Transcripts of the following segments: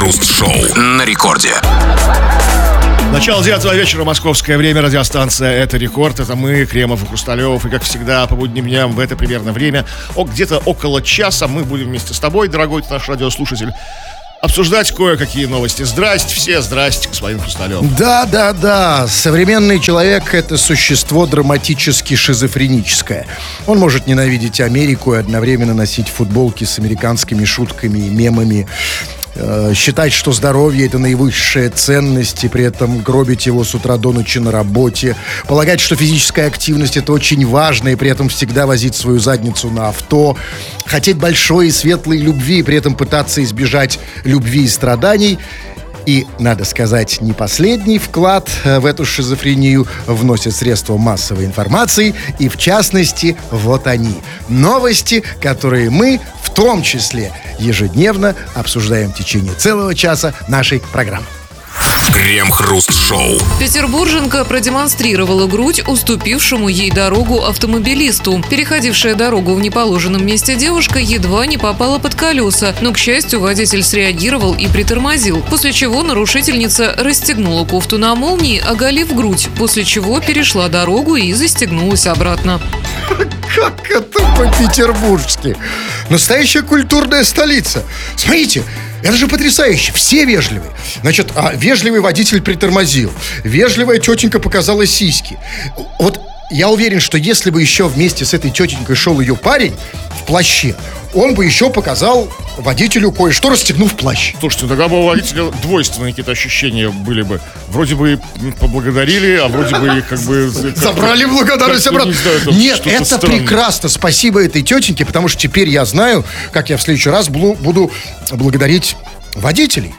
Крем-хруст-шоу на рекорде. Начало девятого вечера, московское время, радиостанция «Это рекорд». Это мы, Кремов и Хрусталев. И, как всегда, по будним дням в это примерно время, о, где-то около часа мы будем вместе с тобой, дорогой наш радиослушатель, обсуждать кое-какие новости. Здрасте все, здрасте, господин Хрусталев. Да, да, да. Современный человек – это существо драматически шизофреническое. Он может ненавидеть Америку и одновременно носить футболки с американскими шутками и мемами э, считать, что здоровье это наивысшая ценность, и при этом гробить его с утра до ночи на работе, полагать, что физическая активность это очень важно, и при этом всегда возить свою задницу на авто, хотеть большой и светлой любви, и при этом пытаться избежать любви и страданий, и, надо сказать, не последний вклад э, в эту шизофрению вносят средства массовой информации, и в частности, вот они. Новости, которые мы, в том числе, ежедневно обсуждаем в течение целого часа нашей программы. Крем-хруст-шоу. Петербурженка продемонстрировала грудь уступившему ей дорогу автомобилисту. Переходившая дорогу в неположенном месте девушка едва не попала под колеса, но, к счастью, водитель среагировал и притормозил, после чего нарушительница расстегнула кофту на молнии, оголив грудь, после чего перешла дорогу и застегнулась обратно. Как это по-петербургски? Настоящая культурная столица. Смотрите, это же потрясающе. Все вежливые. Значит, а, вежливый водитель притормозил. Вежливая тетенька показала сиськи. Вот я уверен, что если бы еще вместе с этой тетенькой шел ее парень в плаще, он бы еще показал водителю кое-что, расстегнув плащ. Слушайте, тогда бы у водителя двойственные какие-то ощущения были бы. Вроде бы поблагодарили, а вроде бы как бы... Забрали благодарность обратно. не знаю, там Нет, это странное. прекрасно. Спасибо этой тетеньке, потому что теперь я знаю, как я в следующий раз буду благодарить водителей.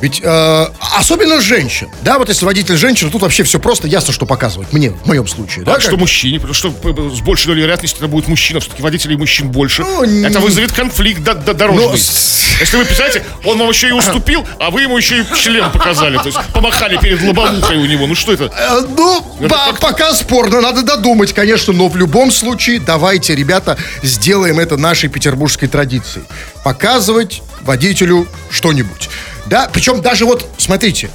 Ведь э, особенно женщин, да, вот если водитель женщина, тут вообще все просто ясно, что показывать мне, в моем случае, да, Так что как? мужчине, потому что э, с большей долей вероятности это будет мужчина, все-таки водителей мужчин больше. Ну, это вызовет конфликт до- до- дорожный. Но Если вы представляете, он вам еще и уступил, а вы ему еще и член показали. То есть помахали перед лобовухой у него. Ну что это? Э, Ну, по- пока спорно, надо додумать, конечно, но в любом случае давайте, ребята, сделаем это нашей петербургской традицией. Показывать водителю что-нибудь. Да, причем даже вот, смотрите,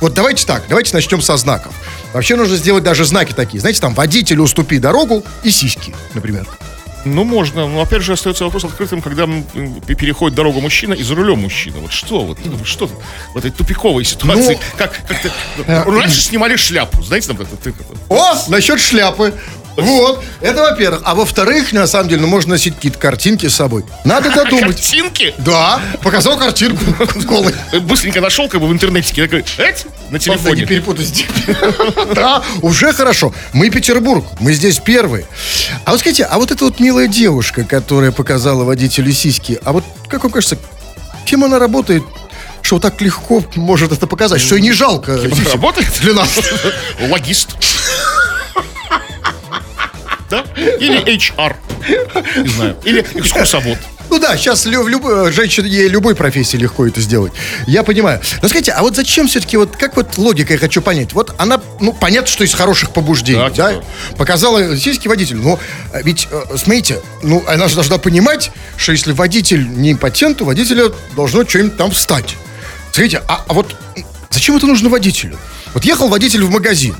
вот давайте так, давайте начнем со знаков. Вообще нужно сделать даже знаки такие. Знаете, там водителю уступи дорогу и сиськи, например. Ну, можно. Но опять же остается вопрос открытым, когда переходит дорогу мужчина и за рулем мужчина. Вот что вот, ну, что в этой тупиковой ситуации? Ну, как, как ты- раньше снимали шляпу, знаете, там это, ты- О, насчет шляпы. Вот, это во-первых. А во-вторых, на самом деле, ну, можно носить какие-то картинки с собой. Надо додумать. картинки. Да, показал картинку голый. Быстренько нашел как бы в интернете, такой, эть, на Главное, не телефоне. перепутай Да, уже хорошо. Мы Петербург, мы здесь первые. А вот скажите, а вот эта вот милая девушка, которая показала водителю сиськи, а вот, как вам кажется, кем она работает, что вот так легко может это показать, что и не жалко Работает? для нас? Логист. Да? Или HR. Не знаю. Или экскурсовод. Ну да, сейчас лю- в любой, женщине ей любой профессии легко это сделать. Я понимаю. Но скажите, а вот зачем все-таки, вот как вот логика, я хочу понять. Вот она, ну, понятно, что из хороших побуждений, Да, да? типа. Показала сиськи водителю. Но э, ведь, э, смотрите, ну, она же должна понимать, что если водитель не импотент, у водителя должно что-нибудь там встать. Смотрите, а, а вот зачем это нужно водителю? Вот ехал водитель в магазин,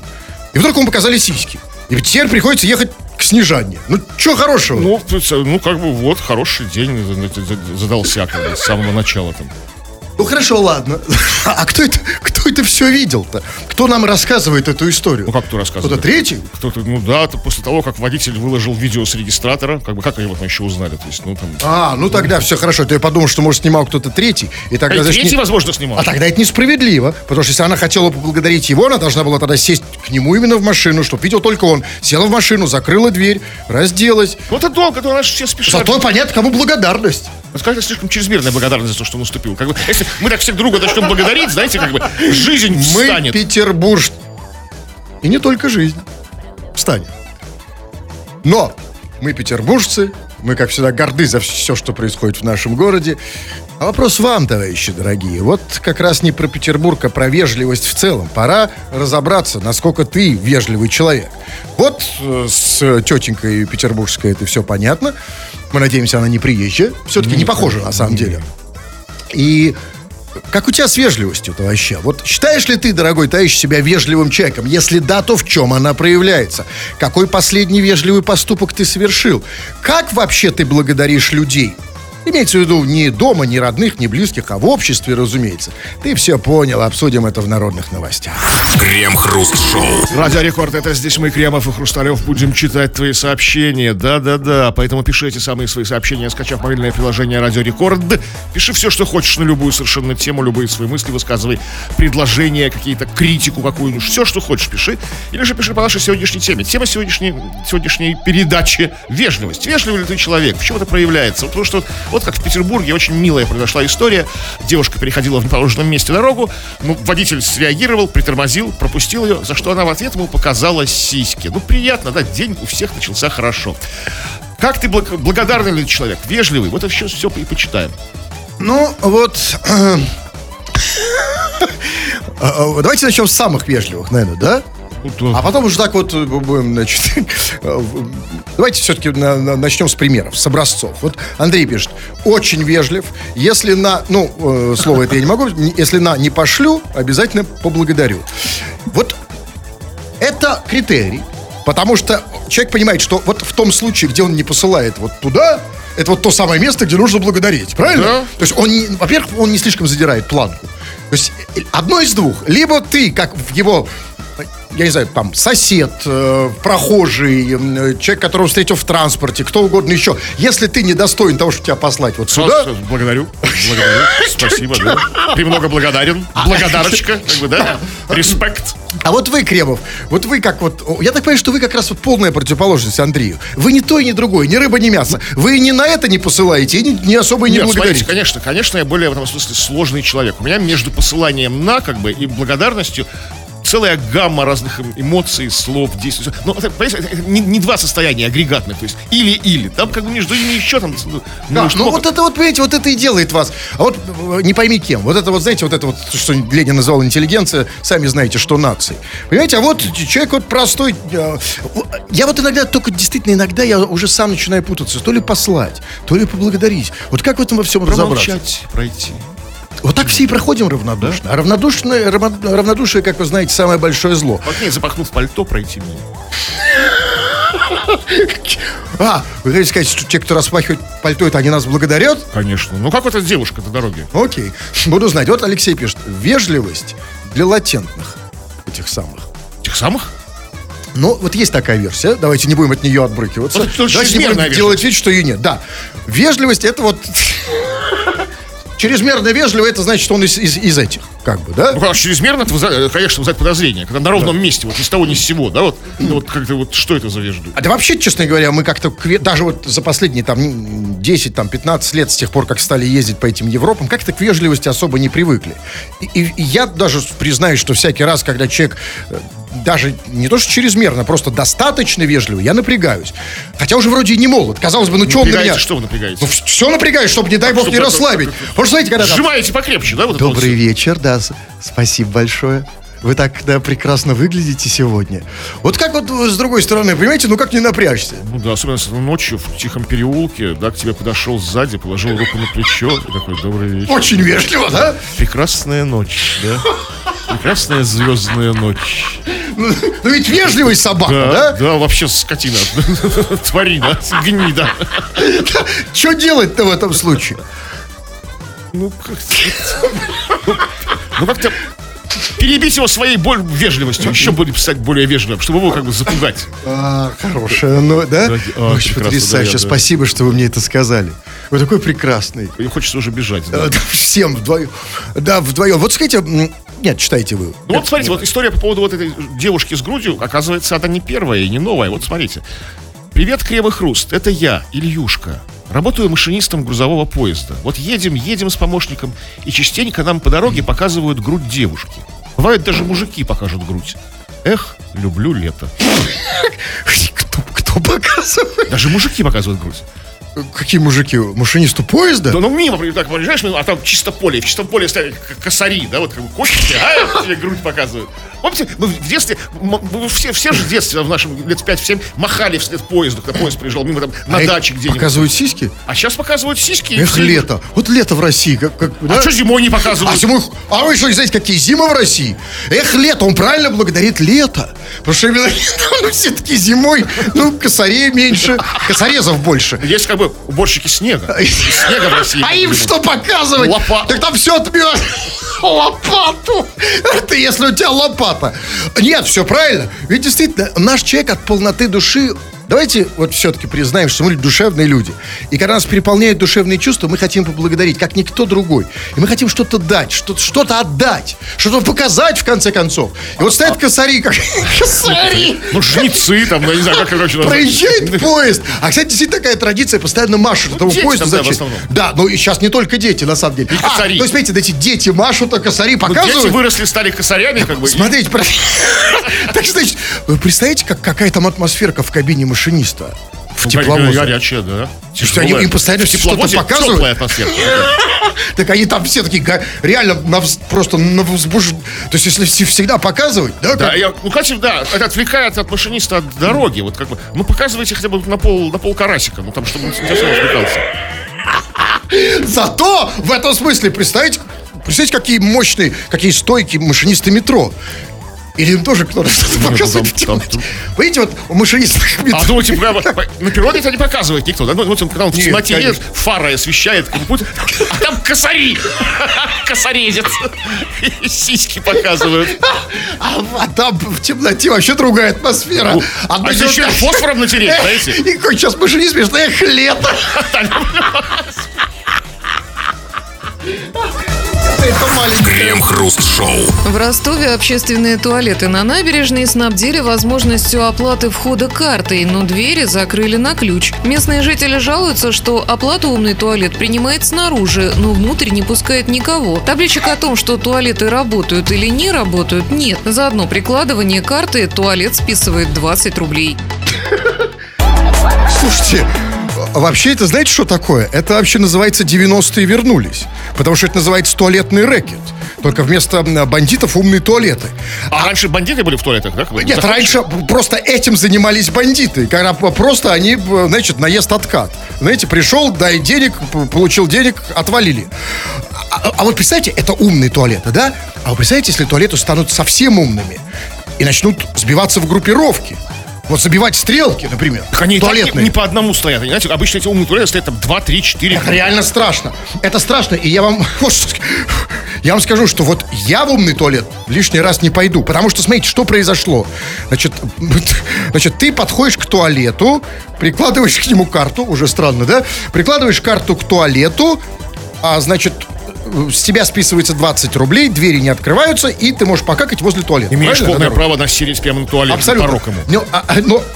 и вдруг ему показали сиськи. И теперь приходится ехать к Снежане. Ну, что хорошего? Ну, есть, ну, как бы вот, хороший день за- за- задался как бы, с самого начала там. Ну хорошо, ладно. А кто это, кто это все видел-то? Кто нам рассказывает эту историю? Ну, как кто рассказывает? Кто-то третий? Кто-то, ну да, это после того, как водитель выложил видео с регистратора, как бы как его там еще узнали, то есть, ну там... А, ну тогда все хорошо. То я подумал, что, может, снимал кто-то третий. И тогда, А третий, не- возможно, снимал. А тогда это несправедливо. Потому что если она хотела поблагодарить его, она должна была тогда сесть к нему именно в машину, чтобы видел только он. Села в машину, закрыла дверь, разделась. Ну, это долго, то наши все спешат. Зато понятно, кому благодарность. Ну, скажем, слишком чрезмерная благодарность за то, что он уступил. Как бы, если мы так всех друга начнем благодарить, знаете, как бы жизнь Мы встанет. Петербург. И не только жизнь. Встанет. Но мы петербуржцы, мы, как всегда, горды за все, что происходит в нашем городе. А вопрос вам, товарищи дорогие. Вот как раз не про Петербург, а про вежливость в целом. Пора разобраться, насколько ты вежливый человек. Вот э, с тетенькой петербургской это все понятно. Мы надеемся, она не приезжая. Все-таки не похожа, на самом деле. И Как у тебя с вежливостью-то вообще? Вот считаешь ли ты, дорогой товарищ, себя вежливым человеком? Если да, то в чем она проявляется? Какой последний вежливый поступок ты совершил? Как вообще ты благодаришь людей? Имеется в виду не дома, не родных, не близких, а в обществе, разумеется. Ты все понял, обсудим это в народных новостях. Крем-хруст-шоу. Радио Рекорд, это здесь мы, Кремов и Хрусталев, будем читать твои сообщения. Да-да-да, поэтому пиши эти самые свои сообщения, скачав мобильное приложение Радио Рекорд. Пиши все, что хочешь на любую совершенно тему, любые свои мысли высказывай, предложения, какие-то критику какую-нибудь, все, что хочешь, пиши. Или же пиши по нашей сегодняшней теме. Тема сегодняшней, сегодняшней передачи – вежливость. Вежливый ли ты человек? В чем это проявляется? Вот потому что вот как в Петербурге очень милая произошла история. Девушка переходила в неположенном месте дорогу, ну, водитель среагировал, притормозил, пропустил ее, за что она в ответ ему показала сиськи. Ну, приятно, да, день у всех начался хорошо. Как ты благ- благодарный человек? Вежливый? Вот это сейчас все и почитаем. Ну, вот... А, а, Давайте начнем с самых вежливых, наверное, да? А потом уже так вот э, будем, значит... э, Давайте все-таки начнем с примеров, с образцов. Вот Андрей пишет, очень вежлив. Если на... Ну, э, слово это я не могу. Если на не пошлю, обязательно поблагодарю. Вот это критерий. Потому что человек понимает, что вот в том случае, где он не посылает вот туда, это вот то самое место, где нужно благодарить. Правильно? Да. То есть он, во-первых, он не слишком задирает планку. То есть одно из двух. Либо ты, как в его я не знаю, там, сосед, э, прохожий, э, человек, которого встретил в транспорте, кто угодно еще. Если ты недостоин того, чтобы тебя послать вот сюда, Благодарю. Благодарю. Спасибо, да. Премного благодарен. Благодарочка, как бы, да? Респект. А вот вы, Кремов, вот вы как вот... Я так понимаю, что вы как раз вот полная противоположность Андрею. Вы не то и не другой, ни рыба, ни мясо. Вы ни на это не посылаете, и ни особо и не Нет, смотрите, благодарите. конечно, конечно, я более в этом смысле сложный человек. У меня между посыланием на, как бы, и благодарностью целая гамма разных эм- эмоций, слов, действий. Но, это, понимаете, это не, не два состояния агрегатных, то есть или-или. Там как бы между ними еще там... ну, Да, ну вот это вот, понимаете, вот это и делает вас. А вот э, не пойми кем. Вот это вот, знаете, вот это вот, что Ленин называл интеллигенция, сами знаете, что нации. Понимаете, а вот человек вот простой. э, Я вот иногда, только действительно иногда я уже сам начинаю путаться. То ли послать, то ли поблагодарить. Вот как в этом во всем разобраться? Промолчать, пройти. Вот так все и проходим равнодушно. А равнодушное, равнодушие, как вы знаете, самое большое зло. Вот не запахнув пальто, пройти мне. А, вы хотите сказать, что те, кто распахивает пальто, это они нас благодарят? Конечно. Ну как эта девушка на дороге? Окей, буду знать. Вот Алексей пишет, вежливость для латентных этих самых. Тех самых? Ну, вот есть такая версия. Давайте не будем от нее отбрыкиваться. Вот это Давайте не будем делать вид, что ее нет. Да. Вежливость это вот... Чрезмерно вежливо, это значит, что он из, из, из этих, как бы, да? Ну, когда чрезмерно, это, конечно, вызывает подозрение. Когда на ровном месте, вот ни с того, ни с сего, да, вот, ну, вот как-то вот, что это за вежливость? А да вообще, честно говоря, мы как-то, даже вот за последние там м, 10, там 15 лет, с тех пор, как стали ездить по этим Европам, как-то к вежливости особо не привыкли. И, и- и я даже признаюсь, что всякий раз, когда человек э, даже не то, что чрезмерно, просто достаточно вежливый, я напрягаюсь. Хотя уже вроде и не молод. Казалось бы, ну что он на Напрягаете, меня... что вы напрягаете? Ну, все напрягает, чтобы, не дай бог, не это- расслабить. Потому что, знаете, когда. Сжимаете покрепче, да? Вот Добрый вечер, да, спасибо большое. Вы так да, прекрасно выглядите сегодня. Вот как вот э, с другой стороны, понимаете, ну как не напрячься? Ну да, особенно ночью в тихом переулке, да, к тебе подошел сзади, положил руку на плечо и такой, добрый вечер. Очень вежливо, да? Прекрасная ночь, да? Прекрасная звездная ночь. Ну, ну ведь вежливый собака, Да, да? да, вообще скотина. Тварина, гнида. Что делать-то в этом случае? Ну, как-то... Ну, как-то... Перебить его своей боль вежливостью, еще более писать более вежливым, чтобы его как бы запугать. А, хорошая, ну, да? Да, а, Очень потрясающе. да, да. Спасибо, что вы мне это сказали. Вы такой прекрасный. И хочется уже бежать. да. Э, Всем вдвоем. Да, вдвоем. Вот скажите, нет, читайте вы. Ну вот смотрите, вот история по поводу вот этой девушки с грудью, оказывается, она не первая и не новая. Вот смотрите. Привет, Кремый Хруст, это я, Ильюшка. Работаю машинистом грузового поезда. Вот едем, едем с помощником, и частенько нам по дороге показывают грудь девушки. Бывает, даже мужики покажут грудь. Эх, люблю лето. Кто, кто показывает? Даже мужики показывают грудь. Какие мужики? Машинисту поезда? Да ну мимо, так проезжаешь, а там чисто поле. В чистом поле стоят косари, да, вот как бы кошки, а тебе грудь показывают. Помните, мы в детстве, мы все, все же в детстве, в нашем лет 5-7, махали вслед поезду, когда поезд приезжал мимо там на А даче где-нибудь. Показывают сиськи? А сейчас показывают сиськи. Эх, все. лето. Вот лето в России. Как, как, А да? что зимой не А, показывают? зимой... а вы что, не знаете, какие зимы в России? Эх, лето, он правильно благодарит лето. Потому что именно ну, все-таки зимой, ну, косарей меньше, косорезов больше. Есть как бы уборщики снега. Снега в России. А им что показывать? Лопа- Так там все отбьешь. Лопату. Это если у тебя лопата. Нет, все правильно. Ведь действительно, наш человек от полноты души Давайте вот все-таки признаем, что мы душевные люди. И когда нас переполняют душевные чувства, мы хотим поблагодарить, как никто другой. И мы хотим что-то дать, что- что-то отдать, что-то показать, в конце концов. И вот стоят косари, как косари. Ну, жнецы там, я не знаю, как короче. Проезжает поезд. А, кстати, действительно такая традиция, постоянно машут этому поезду. зачем? Да, ну и сейчас не только дети, на самом деле. И косари. А, то есть, смотрите, эти дети машут, а косари Ну, показывают. Дети выросли, стали косарями, как бы. Смотрите, так значит, вы представляете, как, какая там атмосферка в кабине машиниста? В Ну, тепловозе. Горячая, да. что они- им постоянно что-то показывают? теплая атмосфера. Так они там все такие реально просто на возбуж... То есть, если все- всегда показывать, да, Да, я, ну, кстати, да, это отвлекает от машиниста от дороги. Вот как бы, ну, показывайте хотя бы на пол, на пол карасика, ну, там, чтобы он интересно развлекался. Зато в этом смысле, представьте, представьте, какие мощные, какие стойкие машинисты метро. Или им тоже кто-то что-то показывает там- темноте. Видите, вот у машинистов А думаете, прямо на природе это не показывает никто, да? Ну, вот он, когда он в темноте едет, фара освещает а там косари, косорезец, сиськи показывают. А, а там в темноте вообще другая атмосфера. А Одно если еще фосфором натереть, знаете? И какой сейчас машинист смешно, эх, лето. Это маленький. Крем-хруст-шоу. В Ростове общественные туалеты на набережной снабдили возможностью оплаты входа картой, но двери закрыли на ключ. Местные жители жалуются, что оплату умный туалет принимает снаружи, но внутрь не пускает никого. Табличек о том, что туалеты работают или не работают, нет. За одно прикладывание карты туалет списывает 20 рублей. Слушайте, вообще это знаете, что такое? Это вообще называется 90-е вернулись. Потому что это называется туалетный рэкет. Только вместо бандитов умные туалеты. А раньше бандиты были в туалетах, да? Нет, Заходишь, раньше просто этим занимались бандиты. Когда просто они, значит, наезд откат. Знаете, пришел, дай денег, получил денег, отвалили. А, а вот представьте, это умные туалеты, да? А вы представляете, если туалеты станут совсем умными и начнут сбиваться в группировки? Вот забивать стрелки, например. Так они так не, туалетные. не по одному стоят. Знаете, обычно эти умные туалеты стоят там 2, 3, 4. Это реально страшно. Это страшно. И я вам, вот что ск- я вам скажу, что вот я в умный туалет лишний раз не пойду. Потому что, смотрите, что произошло. Значит, значит, ты подходишь к туалету, прикладываешь к нему карту, уже странно, да? Прикладываешь карту к туалету, а, значит, с тебя списывается 20 рублей, двери не открываются, и ты можешь покакать возле туалета. Имеешь Правильно, полное Дорога? право насилить прямо на туалет. Абсолютно. Порог ему. Ну, а- а, но-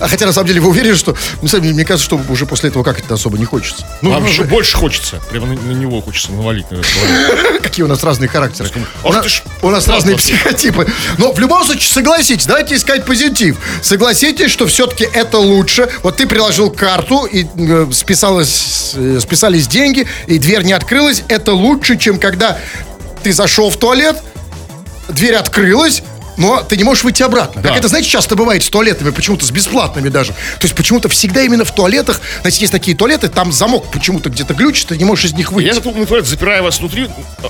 А Хотя, на самом деле, вы уверены, что... ну, сами, Мне кажется, что уже после этого как это особо не хочется. Ну, Вам ну, еще больше хочется. Прямо на, на него хочется навалить. на. Какие у нас разные характеры. У, ж- у нас разные психотипы. Но в любом случае, согласитесь, давайте искать позитив. Согласитесь, что все-таки это лучше. Вот ты приложил карту, и э, списалось, э, списались деньги, и дверь не открылась. Это лучше, чем когда ты зашел в туалет, дверь открылась, но ты не можешь выйти обратно. Да. Как это, знаете, часто бывает с туалетами, почему-то с бесплатными даже. То есть почему-то всегда именно в туалетах, знаете, есть такие туалеты, там замок почему-то где-то глючит, ты не можешь из них выйти. этот умный туалет, запирая вас внутри, э,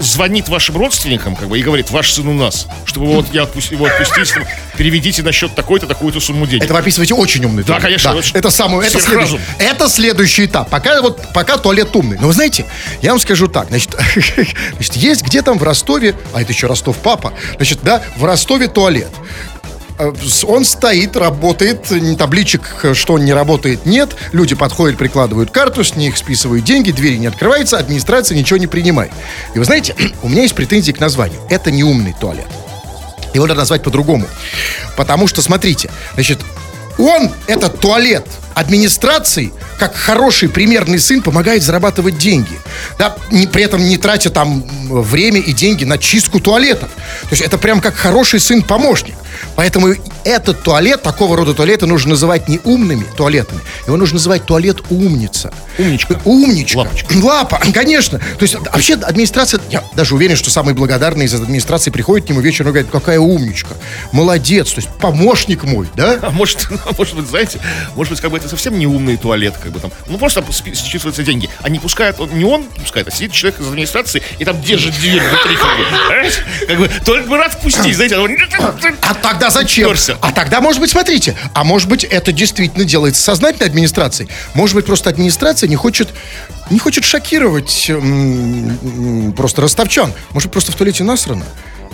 звонит вашим родственникам, как бы, и говорит, ваш сын у нас. Чтобы вот, я отпусти- его отпустить, переведите на счет такой-то, такую-то сумму денег. Это вы описываете очень умный Да, конечно, очень. Это самый, это следующий, это следующий этап. Пока вот, пока туалет умный. Но вы знаете, я вам скажу так, значит, значит, есть где там в Ростове, а это еще Ростов папа, значит, да, в Ростове туалет. Э, Он стоит, работает, табличек, что он не работает, нет. Люди подходят, прикладывают карту, с них списывают деньги, двери не открываются, администрация ничего не принимает. И вы знаете, у меня есть претензии к названию. Это не умный туалет. Его надо назвать по-другому. Потому что, смотрите, значит, он, этот туалет администрации, как хороший примерный сын, помогает зарабатывать деньги. Да, не, при этом не тратя там время и деньги на чистку туалетов. То есть это прям как хороший сын-помощник. Поэтому этот туалет, такого рода туалеты нужно называть не умными туалетами. Его нужно называть туалет умница. Умничка. Умничка. Лапочка. Лапа, конечно. То есть вообще администрация, я даже уверен, что самые благодарные из администрации приходят к нему вечером и говорят, какая умничка, молодец, то есть помощник мой, да? А может, может быть, знаете, может быть, как бы это совсем не умный туалет, как бы там, ну просто считываются деньги. А не пускает, он, не он пускает, а сидит человек из администрации и там держит дверь внутри, как бы, знаете? как бы, только бы рад впустить, знаете, А тогда зачем? Уперся. А тогда, может быть, смотрите, а может быть, это действительно делается сознательной администрацией. Может быть, просто администрация не хочет, не хочет шокировать м, м, просто ростовчан. Может, просто в туалете насрано.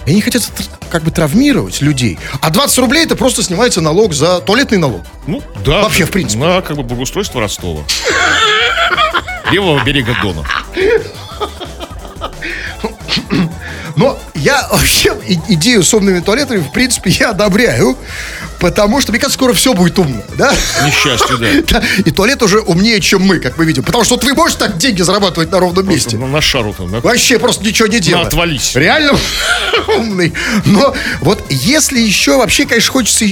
И они хотят как бы травмировать людей. А 20 рублей это просто снимается налог за туалетный налог. Ну, да. Вообще, в принципе. На, как бы, благоустройство Ростова. Левого берега Дона. Но я вообще идею с умными туалетами, в принципе, я одобряю. Потому что, мне кажется, скоро все будет умно, да? К несчастью, да. Да, И туалет уже умнее, чем мы, как мы видим. Потому что вот вы можете так деньги зарабатывать на ровном месте. Ну, на шару там, да? Вообще просто ничего не делать. отвались. Реально умный. Но вот если еще вообще, конечно, хочется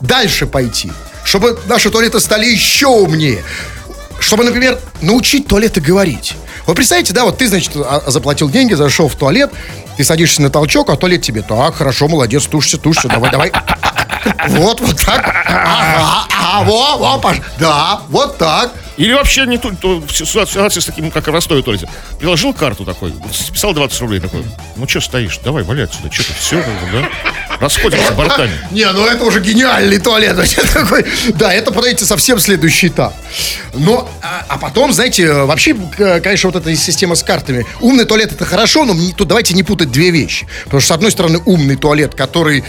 дальше пойти, чтобы наши туалеты стали еще умнее. Чтобы, например, научить туалеты говорить. Вы представляете, да, вот ты, значит, а- заплатил деньги, зашел в туалет, ты садишься на толчок, а туалет тебе, так, хорошо, молодец, тушься, тушься, давай, давай. Вот, вот так. Ага, ага, во, во, да, вот так. Или вообще не то в ситуации с таким, как в Ростове туалете. Приложил карту такой, списал 20 рублей такой. Ну что стоишь, давай, валяй отсюда, что ты, все, да? Расходимся бортами. Не, ну это уже гениальный туалет. такой. Да, это, подойдите, совсем следующий этап. Но, а, а потом, знаете, вообще, конечно, вот эта система с картами. Умный туалет это хорошо, но тут давайте не путать две вещи. Потому что, с одной стороны, умный туалет, который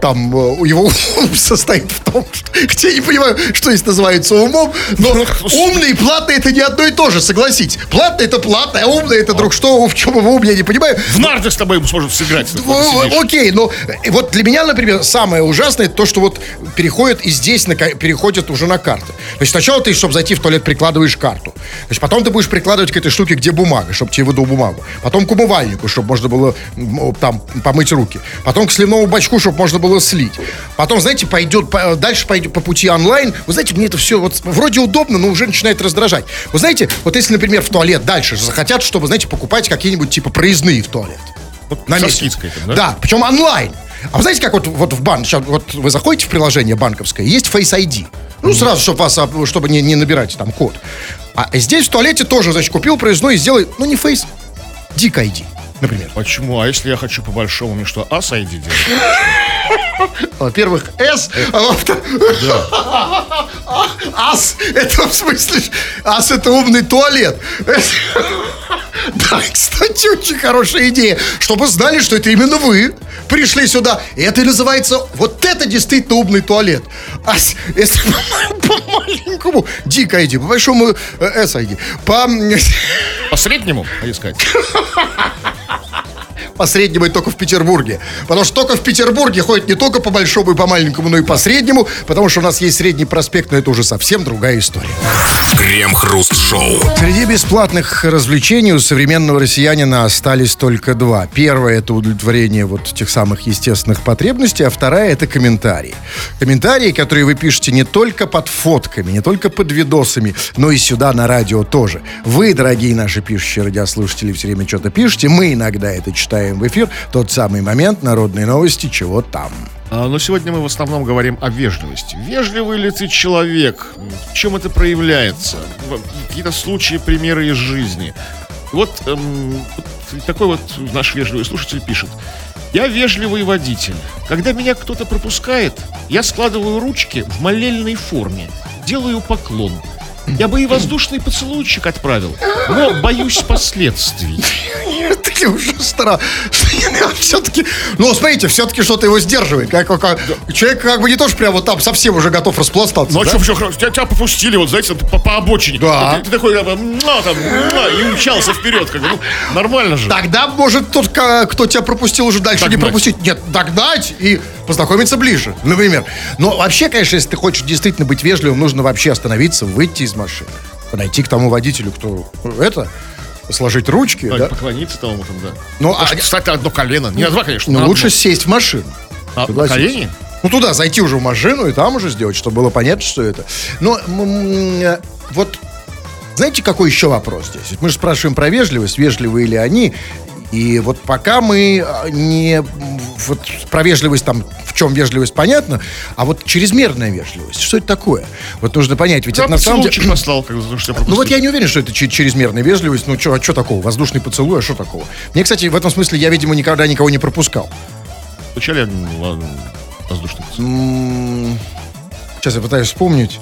там, э, его ум состоит в том, что, хотя я не понимаю, что здесь называется умом, но умный и платный это не одно и то же, согласитесь. Платный это платный, а умный это друг что, в чем его ум, я не понимаю. В нарды с тобой сможет сыграть. О, о, Окей, но э, вот для меня, например, самое ужасное то, что вот переходит и здесь на, переходит уже на карты. То есть сначала ты, чтобы зайти в туалет, прикладываешь карту. То есть потом ты будешь прикладывать к этой штуке, где бумага, чтобы тебе выдал бумагу. Потом к умывальнику, чтобы можно было там помыть руки. Потом к сливному бачку, чтобы можно было слить. Потом, знаете, пойдет, по- дальше пойдет по пути онлайн. Вы знаете, мне это все вот вроде удобно, но уже начинает раздражать. Вы знаете, вот если, например, в туалет дальше захотят, чтобы, знаете, покупать какие-нибудь типа проездные в туалет. Вот На месте. скидкой да? Да, причем онлайн. А вы знаете, как вот, вот в банк, сейчас вот вы заходите в приложение банковское, есть Face ID. Ну, сразу, чтобы вас, а, чтобы не, не набирать там код. А здесь в туалете тоже, значит, купил проездной и сделай, ну, не Face, Dick ID, например. Почему? А если я хочу по-большому, мне что, ас ID делать? Во-первых, S, а во-вторых, ас, это в смысле, ас это умный туалет. Да, кстати, очень хорошая идея, чтобы знали, что это именно вы пришли сюда. И это называется, вот это действительно умный туалет. А если по- по-маленькому, дик ID, по большому э, S ID, по, м, По среднему, искать. По среднему и только в Петербурге. Потому что только в Петербурге ходит не только по большому и по маленькому, но и по среднему, потому что у нас есть средний проспект, но это уже совсем другая история. Крем-хруст-шоу. Среди бесплатных развлечений у современного россиянина остались только два. Первое – это удовлетворение вот тех самых естественных потребностей, а вторая – это комментарии. Комментарии, которые вы пишете не только под фотками, не только под видосами, но и сюда на радио тоже. Вы, дорогие наши пишущие радиослушатели, все время что-то пишете, мы иногда это читаем в эфир. Тот самый момент, народные новости, чего там. А, Но сегодня мы в основном говорим о вежливости. Вежливый ли ты человек? В чем это проявляется? Какие-то случаи, примеры из жизни. Вот, эм, такой вот наш вежливый слушатель пишет. Я вежливый водитель. Когда меня кто-то пропускает, я складываю ручки в молельной форме, делаю поклон. Я бы и воздушный поцелуйчик отправил, но боюсь последствий. Таки уже странно. Все-таки, ну, смотрите, все-таки что-то его сдерживает. Как, как- человек как бы не то, что прямо вот там совсем уже готов распластаться. Ну а да? что, все? Тебя, тебя попустили, вот, знаете, по, по обочине. Да. Ты, ты такой, «Муа», там, «Муа», и умчался вперед. Как ну, нормально же. Тогда может тот, кто тебя пропустил, уже дальше не Догнать. пропустить. Нет, догнать и познакомиться ближе, например. Но вообще, конечно, если ты хочешь действительно быть вежливым, нужно вообще остановиться, выйти из машины, подойти к тому водителю, кто это, сложить ручки, Да, да. Поклониться тому там, да. Ну, а- встать на одно колено. Не на два, конечно. Но на лучше одно. сесть в машину. А, на колени? Ну, туда зайти уже в машину и там уже сделать, чтобы было понятно, что это. Но м, вот знаете, какой еще вопрос здесь? Мы же спрашиваем про вежливость, вежливы ли они. И вот пока мы а, не... Вот про вежливость там, в чем вежливость, понятно, а вот чрезмерная вежливость, что это такое? Вот нужно понять, ведь Я это на самом деле... послал, как за что я Ну вот я не уверен, что это чрезмерная вежливость. Ну что, а что такого? Воздушный поцелуй, а что такого? Мне, кстати, в этом смысле я, видимо, никогда никого не пропускал. Вначале ну, ладно, воздушный поцелуй. Сейчас я пытаюсь вспомнить.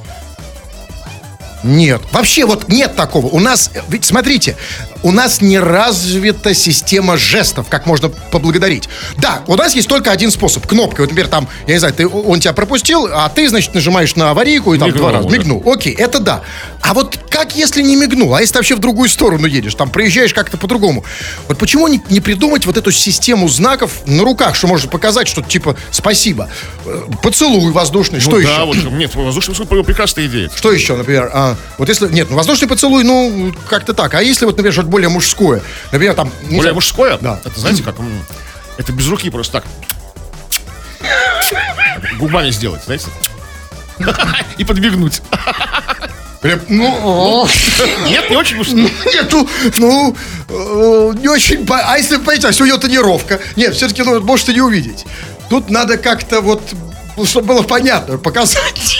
Нет. Вообще вот нет такого. У нас, э, ведь смотрите, у нас не развита система жестов, как можно поблагодарить. Да, у нас есть только один способ. Кнопкой. Вот, например, там, я не знаю, ты, он тебя пропустил, а ты, значит, нажимаешь на аварийку и там Мигнул, два раза да. мигнул. Окей, это да. А вот как, если не мигнул? А если ты вообще в другую сторону едешь? Там проезжаешь как-то по-другому. Вот почему не, не придумать вот эту систему знаков на руках, что можно показать, что типа спасибо. Э, Поцелуй воздушный. что ну, еще? да, вот, нет, воздушный поцелуй прекрасная идея. Что еще, например? а, вот если... Нет, ну воздушный поцелуй, ну, как-то так. А если вот, например, что-то более мужское? Например, там... Более знаю, мужское? Да. Это знаете как? Это без руки просто так. Губами сделать, знаете? И подмигнуть. прям, ну, Нет, не очень мужское. нет, ну, ну, э, не очень... А если, понимаете, а сегодня тренировка? Нет, все-таки, ну, может и не увидеть. Тут надо как-то вот, ну, чтобы было понятно, показать.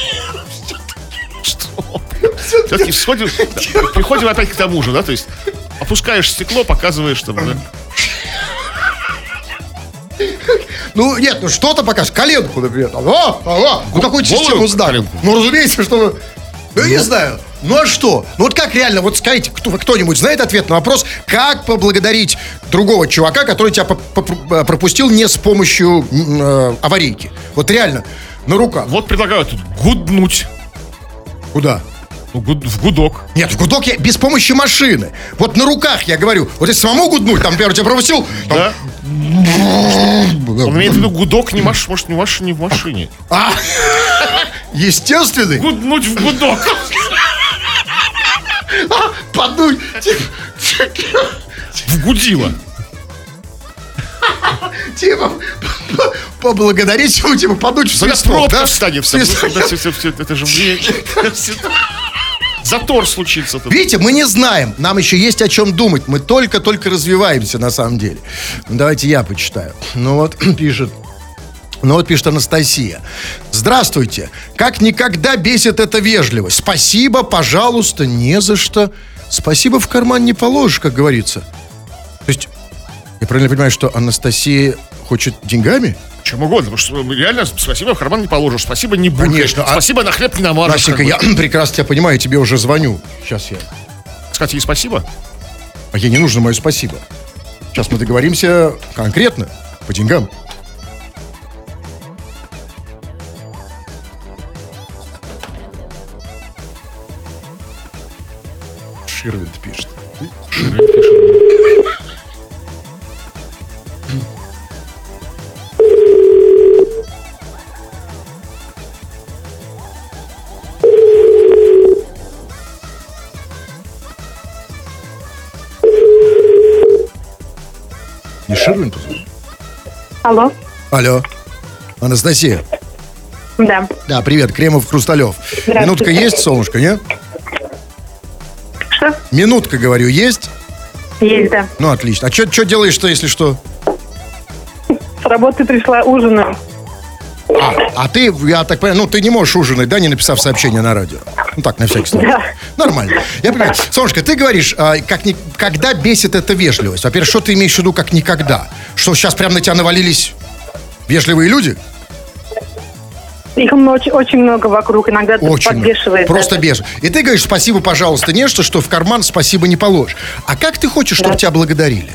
Что? Все-таки приходим опять к тому же, да? То есть опускаешь стекло, показываешь, да. Ну, нет, ну что-то покажешь. Коленку, например. Там, о, о, ну, голую систему коленку. Ну, разумеется, что... Ну, я не знаю. Ну, а что? Ну, вот как реально, вот скажите, кто, кто-нибудь знает ответ на вопрос, как поблагодарить другого чувака, который тебя э, пропустил не с помощью э, аварийки? Вот реально, на руках. Вот предлагаю тут гуднуть. Куда? Ну, гуд- в гудок. Нет, в гудок я без помощи машины. Вот на руках, я говорю. Вот если самому гуднуть, там, например, тебя пропустил... там, Да? Он имеет в виду гудок не маш, может, не в машине, не в машине. А, естественный. Гуднуть в гудок. А, В гудило. типа, поблагодарить его, типа, подуть в свисток, пробка да? встанет. всё- всё, Это же влияет. Затор случится тут. Видите, мы не знаем. Нам еще есть о чем думать. Мы только-только развиваемся на самом деле. Ну, давайте я почитаю. Ну вот, пишет. Ну вот пишет Анастасия. Здравствуйте. Как никогда бесит эта вежливость. Спасибо, пожалуйста, не за что. Спасибо в карман не положишь, как говорится. То есть, я правильно понимаю, что Анастасия хочет деньгами? Чем угодно. Потому что реально спасибо в карман не положишь. Спасибо не булькаешь. Конечно, а- Спасибо на хлеб не намажешь. Настенька, я прекрасно тебя понимаю, я тебе уже звоню. Сейчас я. Кстати, и спасибо. А ей не нужно мое спасибо. Сейчас мы договоримся конкретно, по деньгам. Ширвинд пишет. Не Ширвинд позвонил? Алло, Алло. Анастасия. да. Да, привет, Кремов, Хрусталев. Минутка есть, солнышко, не? Что? Минутка, говорю, есть? Есть, да. Ну, отлично. А что делаешь-то, если что? С работы пришла ужинаю. А, а ты, я так понимаю, ну, ты не можешь ужинать, да, не написав сообщение на радио? Ну, так, на всякий случай. Да. Нормально. Я понимаю. Солнышко, ты говоришь, а, как ни, когда бесит эта вежливость? Во-первых, что ты имеешь в виду как никогда? Что сейчас прям на тебя навалились вежливые люди? Их очень, очень много вокруг, иногда Очень. подбешивает. Просто даже. И ты говоришь, спасибо, пожалуйста, не что, что в карман спасибо не положишь. А как ты хочешь, чтобы Да. тебя благодарили?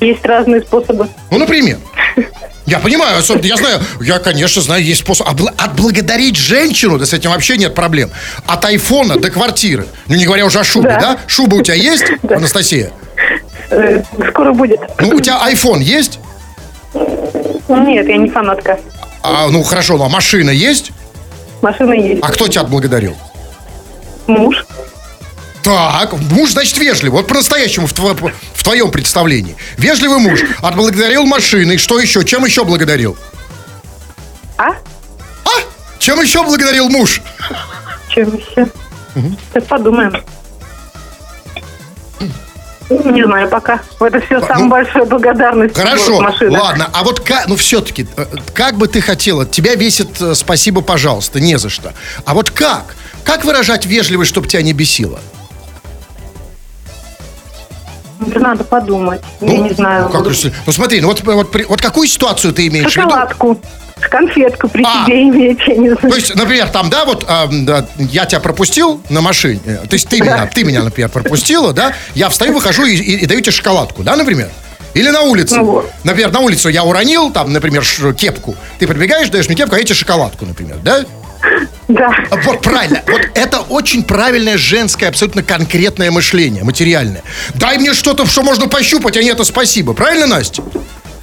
Есть разные способы. Ну, например. Я понимаю, особенно, я знаю, я, конечно, знаю, есть способ. Отблагодарить женщину, да с этим вообще нет проблем. От айфона до квартиры. Ну, не говоря уже о шубе, да? Да. Шуба у тебя есть, Анастасия? Э, Скоро будет. Ну, у тебя айфон есть? Нет, я не фанатка. А, ну, хорошо, ну, а машина есть? Машина есть. А кто тебя отблагодарил? Муж. Так, муж, значит, вежливый. Вот по-настоящему в, тво- в твоем представлении. Вежливый муж отблагодарил машиной. Что еще? Чем еще благодарил? Чем еще благодарил муж? Чем еще? Сейчас подумаем. Не знаю пока. Это все Ну, самая большая благодарность. Хорошо, ладно. А вот как, ну все-таки, как бы ты хотела, тебя весит э, спасибо, пожалуйста, не за что. А вот как? Как выражать вежливость, чтобы тебя не бесило? Это надо подумать. Я не знаю. Ну, как же- ну смотри, ну вот, вот, вот какую ситуацию ты имеешь в виду? Шоколадку. Конфетку при А. себе иметь, я не знаю. То есть, например, там, да, вот а, да, я тебя пропустил на машине, э, то есть ты меня, ты меня, например, пропустила, да, я встаю, выхожу и, и- и даю тебе шоколадку, да, например? Или на улице. Ну вот. Например, на улицу я уронил, там, например, кепку. Ты прибегаешь, даешь мне кепку, а я тебе шоколадку, например, да? Да. А Вот правильно. Вот это очень правильное женское, абсолютно конкретное мышление, материальное. Дай мне что-то, что можно пощупать, а не это спасибо. Правильно, Настя?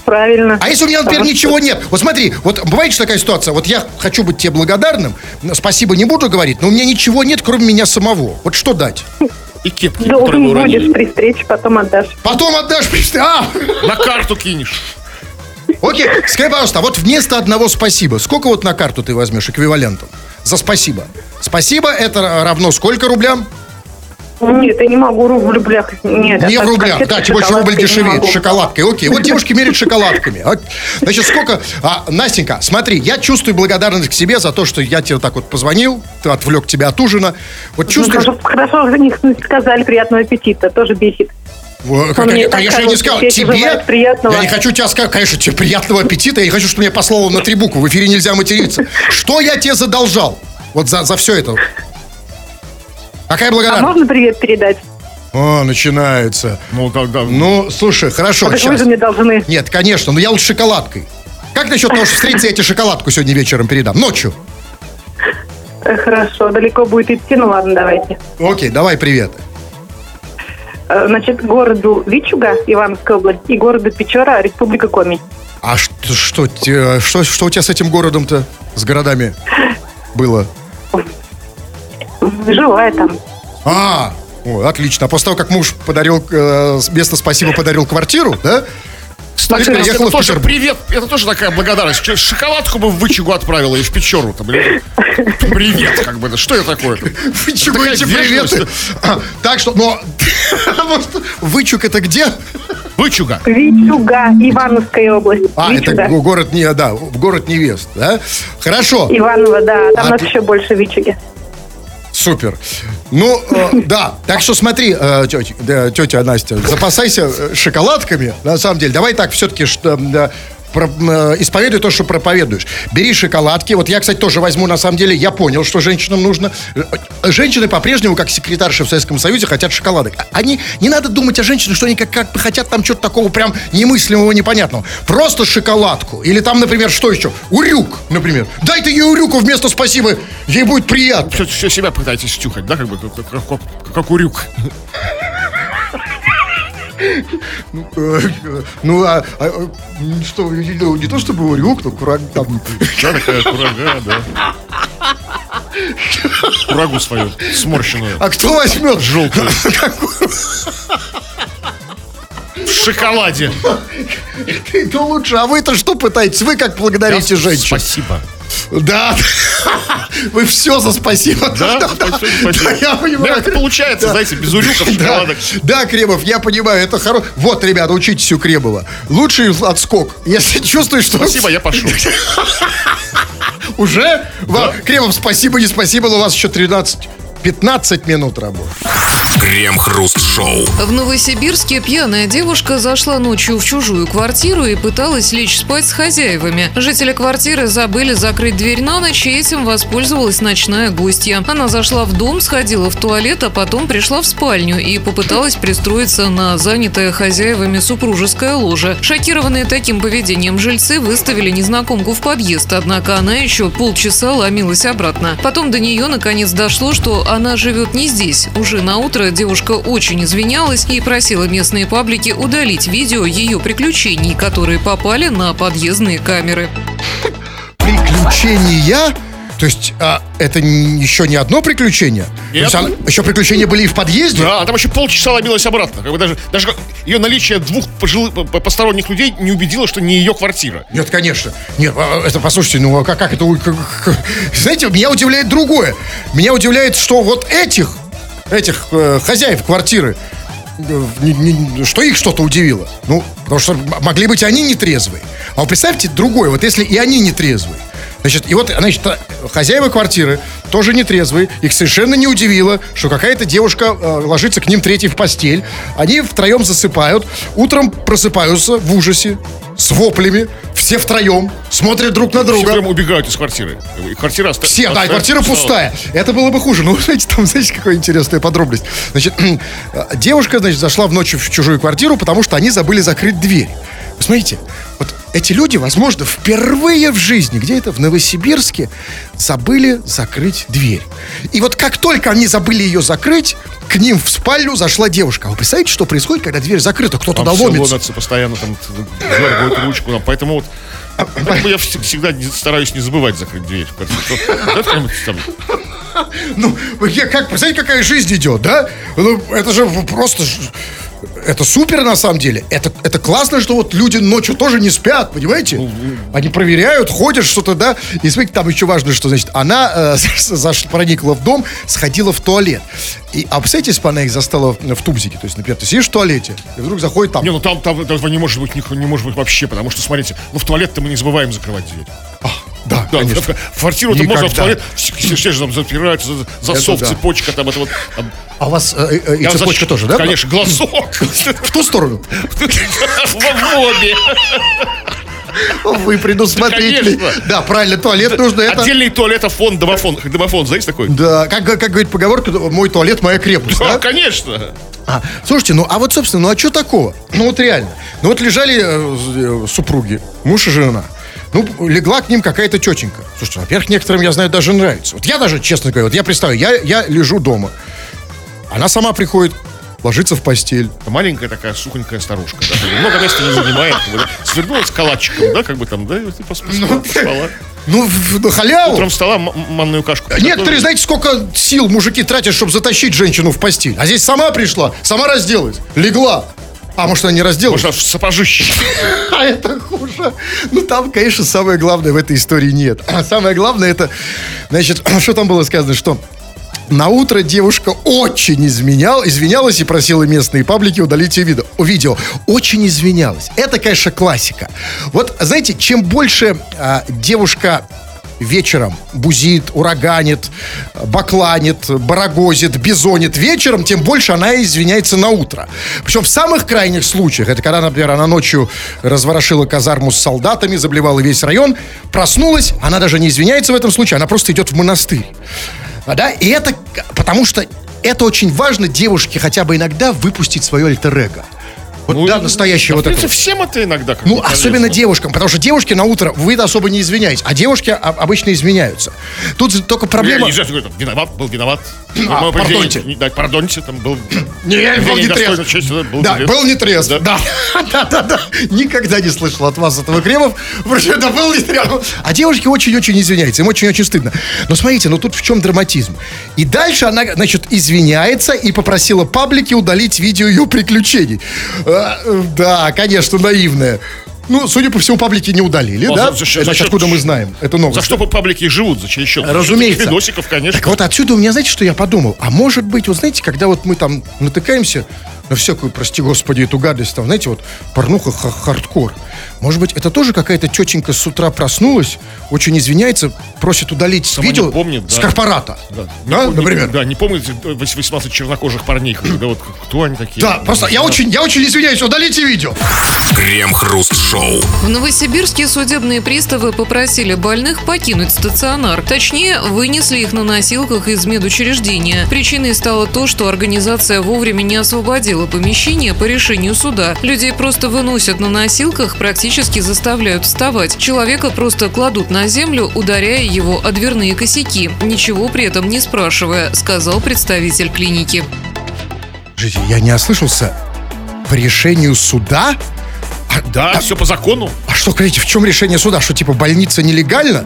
Правильно. А если у меня, например, Потому что- ничего нет? Вот смотри, вот бывает же такая ситуация, вот я хочу быть тебе благодарным, спасибо не буду говорить, но у меня ничего нет, кроме меня самого. Вот что дать? И кепки, Должен будешь при встрече, потом отдашь. Потом отдашь, при- а, На карту кинешь. Окей, скажи, пожалуйста, а вот вместо одного спасибо, сколько вот на карту ты возьмешь эквивалентом за спасибо? Спасибо это равно сколько рублям? Нет, я не могу в рублях. Нет, Не в рублях, да, тем больше рубль дешевеет. Шоколадкой, окей. Вот девушки меряют шоколадками. Значит, сколько... А, Настенька, смотри, я чувствую благодарность к себе за то, что я тебе вот так вот позвонил, ты отвлек тебя от ужина. Вот Ну, чувствуешь... Хорошо, хорошо, за них сказали приятного аппетита, тоже бесит. Мне Конечно, я не сказал. тебе приятного. Я не хочу тебя сказать, конечно, тебе приятного аппетита. Я не хочу, чтобы меня послало на три буквы. В эфире нельзя материться. Что я тебе задолжал? Вот за, за все это. Какая А благодарность? можно привет передать? О, начинается. Ну, когда... Ну, слушай, хорошо, А так вы сейчас. же мне должны. Нет, конечно, но я лучше шоколадкой. Как насчет того, что встретиться, я тебе шоколадку сегодня вечером передам? Ночью. Э, Хорошо, далеко будет идти, ну ладно, давайте. Окей, давай привет. Э, Значит, городу Вичуга, Ивановская область, и городу Печора, Республика Коми. А что, что, что, что у тебя с этим городом-то, с городами было? Живая там. А, о, отлично. А после того, как муж подарил, э, вместо спасибо подарил квартиру, да? Кстати, Ты это приехала в тоже привет, это тоже такая благодарность. Что, Шоколадку бы в вычугу отправила и в Печору. Там, блин. Привет, как бы, это что это такое? Вы чего Такая эти приветы? А, Так что, но... вот Вычук это где? Вычуга. Вичуга, Ивановская область. А, это Вичуга. го- город не, да, город невест, да? Хорошо. Иваново, да, там А нас ты- еще больше Вичуги. Супер. Ну, э, да. Так что смотри, э, тетя, да, тетя Настя, запасайся э, шоколадками. На самом деле, давай так, все-таки что, да, исповедуй то, что проповедуешь. Бери шоколадки. Вот я, кстати, тоже возьму, на самом деле, я понял, что женщинам нужно. Э, э, Женщины по-прежнему, как секретарши в Советском Союзе, хотят шоколадок. А- Они, не надо думать о женщинах, что они как, как хотят там что-то такого прям немыслимого, непонятного. Просто шоколадку. Или там, например, что еще? Урюк, например. Дайте ей урюку вместо спасибо, ей будет приятно. Все, все себя пытаетесь стюхать, да, как бы, как, как- как урюк. Э, Ну, а, а, что, не, ну, не то чтобы урюк, но кураг там. Да, такая курага, да. Курагу свою, сморщенную. А кто возьмет? Желтую. В шоколаде. Ну лучше, а вы-то что пытаетесь? Вы как благодарите женщин? Спасибо. Да. Вы все за спасибо. Да, спасибо, спасибо. Да, я понимаю. Да, это получается, Да. знаете, без урюков, Да, шоколадок. да, Кремов, я понимаю, это хорошо. Вот, ребята, учитесь у Кремова. Лучший отскок. Если чувствуешь, что... Спасибо, я пошел. Уже? Вам, Кремов, спасибо, не спасибо, но у вас еще 13... 15 минут работы. Крем-хруст-шоу. В Новосибирске пьяная девушка зашла ночью в чужую квартиру и пыталась лечь спать с хозяевами. Жители квартиры забыли закрыть дверь на ночь, и этим воспользовалась ночная гостья. Она зашла в дом, сходила в туалет, а потом пришла в спальню и попыталась пристроиться на занятое хозяевами супружеское ложе. Шокированные таким поведением жильцы выставили незнакомку в подъезд, однако она еще полчаса ломилась обратно. Потом до нее наконец дошло, что она живет не здесь. Уже на утро девушка очень извинялась и просила местные паблики удалить видео ее приключений, которые попали на подъездные камеры. Приключения То есть а, это еще не одно приключение? То Нет. есть она- еще приключения были и в подъезде? Да, она там еще полчаса ломилась обратно. Как бы даже, даже как- ее наличие двух пожилых, по- по- посторонних людей не убедило, что не ее квартира. Нет, конечно. Нет, а, это, послушайте, ну а как, как это... как- Знаете, меня удивляет другое. Меня удивляет, что вот этих, этих э, хозяев квартиры, э, не- не- что их что-то удивило. Ну, потому что могли быть они нетрезвые. А вы представьте другое, вот если и они нетрезвые. Значит, и вот, значит, э, хозяева квартиры тоже нетрезвые. Их совершенно не удивило, что какая-то девушка э, ложится к ним третьей в постель. Они втроем засыпают. Утром просыпаются в ужасе, с воплями. Все втроем смотрят друг на Все друга. прям убегают из квартиры. И квартира оста- Все, да, и квартира пустая. Это было бы хуже. Ну, знаете, там, знаете, какая интересная подробность. Значит, девушка, значит, зашла в ночь в чужую квартиру, потому что они забыли закрыть дверь. Вы смотрите, вот эти люди, возможно, впервые в жизни, где это, в Новосибирске, забыли закрыть дверь. И вот как только они забыли ее закрыть, к ним в спальню зашла девушка. А вы представляете, что происходит, когда дверь закрыта? Кто Там туда ломится? ломятся постоянно, там дергают ручку. Там, поэтому вот поэтому я вс- всегда стараюсь не забывать закрыть дверь. Ну, как, представляете, какая жизнь идет, да? Ну, это же просто... Это супер, на самом деле. Это, это классно, что вот люди ночью тоже не спят, понимаете? Они проверяют, ходят что-то, да? И смотрите, там еще важно, что, значит, она э, заш- проникла в дом, сходила в туалет. И, а представляете, если бы она их застала в, в тубзике, то есть, например, ты сидишь в туалете, и вдруг заходит там... Не, ну там, там этого не может быть, ни- не может быть вообще, потому что, смотрите, ну в туалет-то мы не забываем закрывать дверь. А, да, Да, конечно. в квартиру-то можно, а туалет все, все, же там запираются, за- засов, да. цепочка, там это вот. там- А у вас э, э, и Я цепочка защ- тоже, да? Конечно, глазок. В ту сторону? В обе. Вы предусмотрительный. конечно. Да, правильно, туалет нужно это... Отдельный туалетофон, домофон. Домофон, знаете такой? Да, как, как говорит поговорка, мой туалет, моя крепость, Да, да? конечно. А, слушайте, ну а вот, собственно, ну а что такого? Ну вот реально. Ну вот лежали э, э, супруги, муж и жена. Ну, легла к ним какая-то тетенька. Слушайте, во-первых, некоторым, я знаю, даже нравится. Вот я даже, честно говоря, вот я представляю, я, я лежу дома. Она сама приходит, ложится в постель. Маленькая такая сухонькая старушка. Да, много места не занимает. Как бы, да, свернулась калачиком, да, как бы там, да, и вот и пос- поспала, поспала. Ну, на халяву. Утром встала, манную кашку. Некоторые, приготовила. знаете, сколько сил мужики тратят, чтобы затащить женщину в постель. А здесь сама пришла, сама разделась, легла. А может, она не разделась? Может, в сапожище. А это хуже. Ну, там, конечно, самое главное в этой истории нет. А самое главное это, значит, что там было сказано, что на утро девушка очень изменял, извинялась и просила местные паблики удалить ее видео. видео. Очень извинялась. Это, конечно, классика. Вот, знаете, чем больше а, девушка вечером бузит, ураганит, бакланит, барагозит, бизонит вечером, тем больше она извиняется на утро. Причем в самых крайних случаях, это когда, например, она ночью разворошила казарму с солдатами, заблевала весь район, проснулась, она даже не извиняется в этом случае, она просто идет в монастырь. Да? И это потому что это очень важно девушке хотя бы иногда выпустить свое альтер-эго. Вот, Ну, да, да, вот это. принципе, всем это иногда. как Ну, особенно полезно. девушкам, потому что девушки на утро вы особо не извиняетесь, а девушки обычно изменяются. Тут только Я проблема... не знаю, что говорит, виноват, был виноват. А, поведение- пардоньте. не- Да, пардоньте, там был... Не, я был не трезв. да, был Да, трезв. был не трезв. Да. Да. да, да, да. Никогда не слышал от вас этого кремов. Причем, да, был не трезв. А девушки очень-очень извиняются, им очень-очень стыдно. Но смотрите, ну тут в чем драматизм. И дальше она, значит, извиняется и попросила паблики удалить видео ее приключений. Да, конечно, наивная. Ну, судя по всему, паблики не удалили, А да? за- за Значит, за счет- откуда мы знаем? Это новость. За что по паблики и живут, за чей счет? За Разумеется. этих Видосиков, конечно. Так вот отсюда у меня, знаете, что я подумал? А может быть, вот знаете, когда вот мы там натыкаемся на всякую, прости господи, эту гадость, там, знаете, вот порнуха ха- хардкор. Может быть, это тоже какая-то тетенька с утра проснулась, очень извиняется, просит удалить Сама не видео помнит, да. с корпората. Да, Да, Не например. Да, не помните э, 18 чернокожих парней, когда вот кто они такие? Да, просто я очень, я очень извиняюсь, удалите видео. Крем-хруст-шоу. В Новосибирске судебные приставы попросили больных покинуть стационар. Точнее, вынесли их на носилках из медучреждения. Причиной стало то, что организация вовремя не освободила помещение по решению суда. Людей просто выносят на носилках, практически заставляют вставать. Человека просто кладут на землю, ударяя его о дверные косяки, ничего при этом не спрашивая, сказал представитель клиники. Я не ослышался. По решению суда? Да, все по закону. А что, говорите, в чем решение суда? Что, типа, больница нелегальна?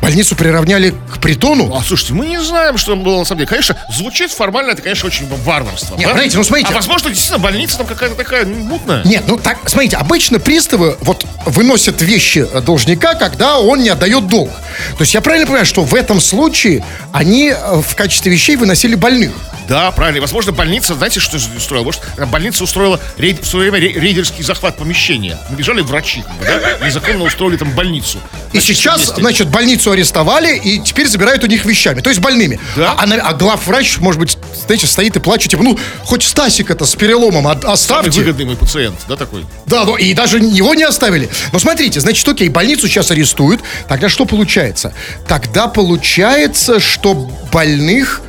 Больницу приравняли к притону? А слушайте, мы не знаем, что там было на самом деле. Конечно, звучит формально, это, конечно, очень варварство. Нет, да? знаете, ну, смотрите. А возможно, действительно, больница там какая-то такая ну, мутная. Нет, ну так, смотрите, обычно приставы вот выносят вещи должника, когда он не отдает долг. То есть я правильно понимаю, что в этом случае они э, в качестве вещей выносили больных? Да, правильно. Возможно, больница, знаете, что устроила? Может, больница устроила рейд, в свое время ре- рейдерский захват помещения. Набежали врачи, да? Незаконно устроили там больницу. И сейчас, месте. значит, больницу арестовали и теперь забирают у них вещами, то есть больными. Да. А, а на- а главврач, может быть, знаете, стоит и плачет, типа, ну, хоть Стасик это с переломом от- Самый оставьте. выгодный мой пациент, да, такой? Да, ну и даже его не оставили. Но смотрите, значит, окей, больницу сейчас арестуют. Тогда что получается? Тогда получается, что больных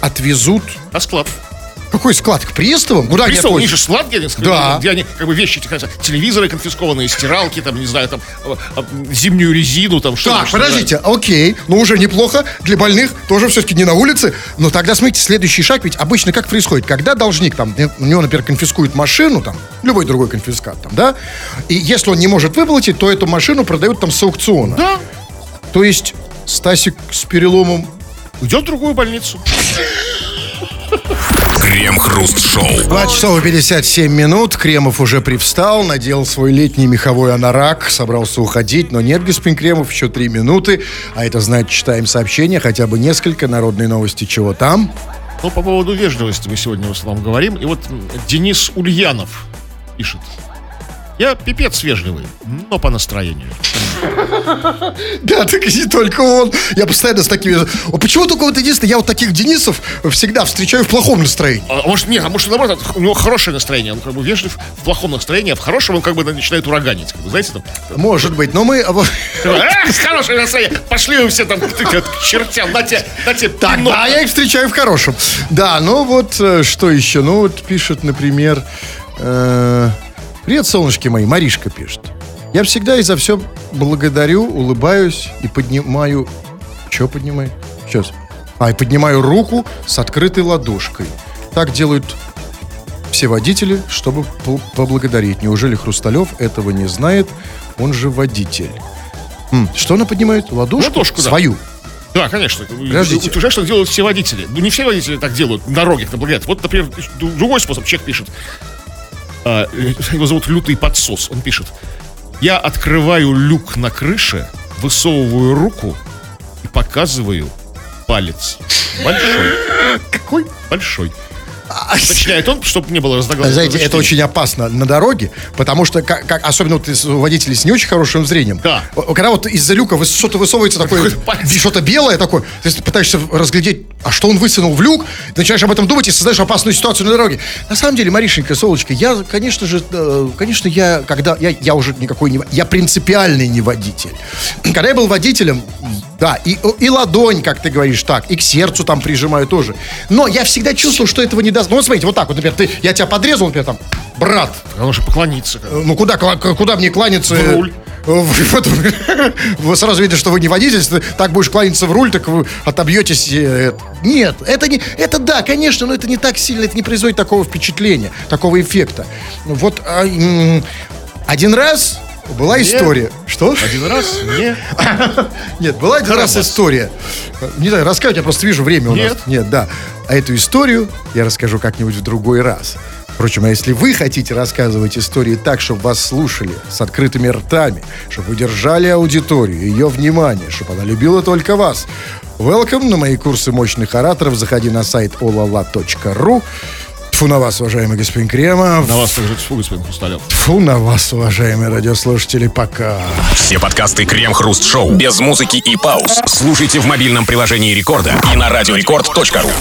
отвезут... А склад? Какой склад? К приставам? Куда они них отвозят? же склад, где они, Да. где они как бы вещи, телевизоры конфискованные, стиралки, там, не знаю, там, э, э, зимнюю резину, там, что Так, подождите, окей, ну уже неплохо для больных, тоже все-таки не на улице. Но тогда, смотрите, следующий шаг, ведь обычно как происходит? Когда должник, там, э, у него, например, конфискуют машину, там, любой другой конфискат, там, да, и если он не может выплатить, то эту машину продают там с аукциона. Да, То есть Стасик с переломом уйдет в другую больницу. Крем-хруст-шоу. 2 часов и 57 минут. Кремов уже привстал, надел свой летний меховой анорак, собрался уходить, но нет, господин Кремов, еще 3 минуты. А это значит, читаем сообщения, хотя бы несколько, народные новости, чего там. Ну, по поводу вежливости мы сегодня в основном говорим. И вот Денис Ульянов пишет. Я пипец вежливый, но по настроению. Да, так и не только он. Я постоянно с такими... Почему только вот единственное, я вот таких Денисов всегда встречаю в плохом настроении. А может, нет, а может, наоборот, у него хорошее настроение. Он как бы вежлив в плохом настроении, а в хорошем он как бы начинает ураганить. Как бы, знаете, там... Может быть, но мы... Эх, хорошее настроение! Пошли вы все там к, чертям, на тебе, на тебе Так, да, я их встречаю в хорошем. Да, ну вот э, что еще? Ну вот пишет, например... э, Привет, солнышки мои, Маришка пишет. Я всегда и за все благодарю, улыбаюсь и поднимаю... Что поднимаю? Сейчас. А, и поднимаю руку с открытой ладошкой. Так делают все водители, чтобы по- поблагодарить. Неужели Хрусталев этого не знает? Он же водитель. М, Что она поднимает? Ладошку? Ладошку, да. Свою. Да, конечно. Подождите. Знаешь, что делают все водители? Ну, не все водители так делают на дорогах, на благодарят. Вот, например, другой способ. Человек пишет. А, его зовут Лютый Подсос. Он пишет. Я открываю люк на крыше, высовываю руку и показываю палец. Большой. Какой? Большой. Уточняет он, чтобы не было разногласий. Знаете, это очень опасно на дороге, потому что, как, как- особенно вот водителей с не очень хорошим зрением, Да. когда вот из-за люка что-то высовывается такое, что-то белое такое, ты пытаешься разглядеть, а что он высунул в люк, ты начинаешь об этом думать и создаешь опасную ситуацию на дороге. На самом деле, Маришенька, Солочка, я, конечно же, э, конечно, я, когда, я, я уже никакой не, я принципиальный не водитель. Когда я был водителем, да, и, и ладонь, как ты говоришь, так, и к сердцу там прижимаю тоже. Но я всегда чувствовал, что этого не даст. Ну вот смотрите, вот так вот, например, ты, я тебя подрезал, например, там, брат, Оно же поклониться. ну куда, куда мне кланяться? В руль. В- Вы сразу видите, что вы не водитель, так будешь кланяться в руль, так вы отобьетесь. э, Нет, это не, это да, конечно, но это не так сильно, это не производит такого впечатления, такого эффекта. Вот а, один раз была история. Что? Один раз не... Нет, была один раз история. Не знаю, рассказывать, я просто вижу время у нас. Нет. Нет, да. А эту историю я расскажу как-нибудь в другой раз. Впрочем, а если вы хотите рассказывать истории так, чтобы вас слушали с открытыми ртами, чтобы удержали аудиторию, ее внимание, чтобы она любила только вас, welcome на мои курсы мощных ораторов. Заходи на сайт olala.ru. Тфу на вас, уважаемый господин Кремов. На вас также тьфу, господин Хрусталев. Тфу на вас, уважаемые радиослушатели. Пока. Все подкасты Крем-хруст-шоу без музыки и пауз. Слушайте в мобильном приложении Рекорда и на радиорекорд.ру.